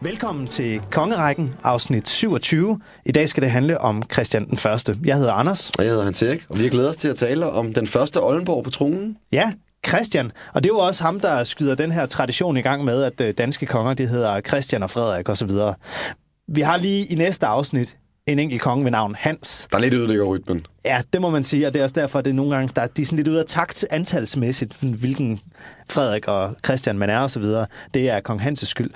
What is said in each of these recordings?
Velkommen til Kongerækken, afsnit 27. I dag skal det handle om Christian den Første. Jeg hedder Anders. Og jeg hedder Hans Erik, og vi har glædet os til at tale om den første Oldenborg på tronen. Ja, Christian. Og det er jo også ham, der skyder den her tradition i gang med, at øh, danske konger, de hedder Christian og Frederik osv. Vi har lige i næste afsnit en enkelt konge ved navn Hans. Der er lidt ødelægger rytmen. Ja, det må man sige, og det er også derfor, at det er nogle gange, der, de er sådan lidt ude af takt antalsmæssigt, hvilken Frederik og Christian man er og så videre. Det er kong Hans' skyld.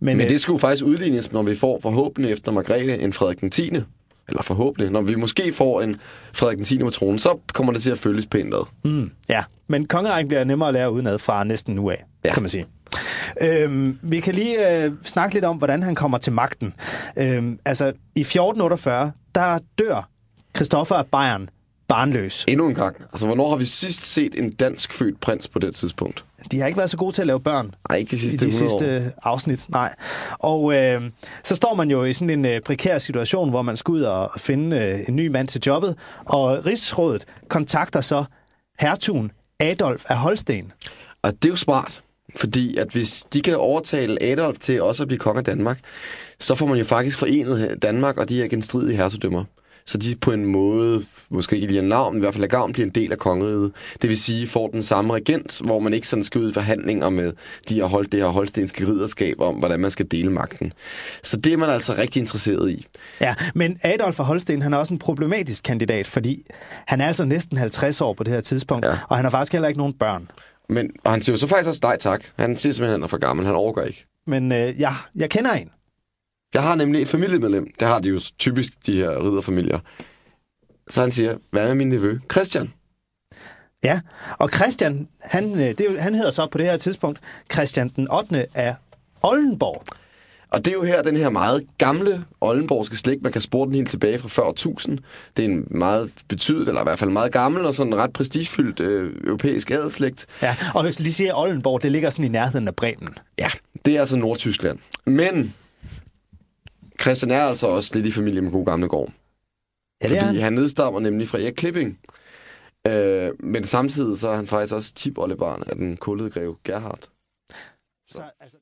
Men, Men det skulle faktisk udlignes, når vi får forhåbentlig efter Margrethe en Frederik den 10. Eller forhåbentlig. Når vi måske får en Frederik den 10. på tronen, så kommer det til at følges pænt ad. Mm, ja, men kongerækken bliver nemmere at lære udenad fra næsten nu af, ja. kan man sige. Øhm, vi kan lige øh, snakke lidt om, hvordan han kommer til magten. Øhm, altså, i 1448, der dør Christoffer af Bayern barnløs. Endnu en gang. Altså, hvornår har vi sidst set en dansk født prins på det tidspunkt? De har ikke været så gode til at lave børn. Nej, ikke de sidste I de sidste år. afsnit, nej. Og øh, så står man jo i sådan en øh, prekær situation, hvor man skal ud og finde øh, en ny mand til jobbet, og Rigsrådet kontakter så hertugen Adolf af Holsten. Og det er jo smart, fordi at hvis de kan overtale Adolf til også at blive konge af Danmark, så får man jo faktisk forenet Danmark og de her genstridige hertugdømmer. Så de på en måde, måske ikke lige en navn, men i hvert fald af gavn, bliver en del af kongeriget. Det vil sige, får den samme regent, hvor man ikke sådan skal ud i forhandlinger med de har holdt det her holstenske ridderskab om, hvordan man skal dele magten. Så det er man altså rigtig interesseret i. Ja, men Adolf af Holsten, han er også en problematisk kandidat, fordi han er altså næsten 50 år på det her tidspunkt, ja. og han har faktisk heller ikke nogen børn. Men og han siger jo så faktisk også nej tak. Han siger simpelthen, at han er for gammel. Han overgår ikke. Men øh, ja, jeg kender en. Jeg har nemlig et familiemedlem. Det har de jo typisk, de her ridderfamilier. Så han siger, hvad er min nevø? Christian. Ja, og Christian, han, øh, det han hedder så på det her tidspunkt Christian den 8. af Oldenborg. Og det er jo her den her meget gamle Oldenborgske slægt. Man kan spore den helt tilbage fra før 1000. Det er en meget betydet, eller i hvert fald meget gammel og sådan ret prestigefyldt øh, europæisk adelslægt. Ja, og hvis lige siger Oldenborg, det ligger sådan i nærheden af Bremen. Ja, det er altså Nordtyskland. Men Christian er altså også lidt i familie med god gamle gård. Ja, det Fordi han. han nedstammer nemlig fra Erik Klipping. Øh, men samtidig så er han faktisk også tip af den kullede greve Gerhard. Så. Så, altså...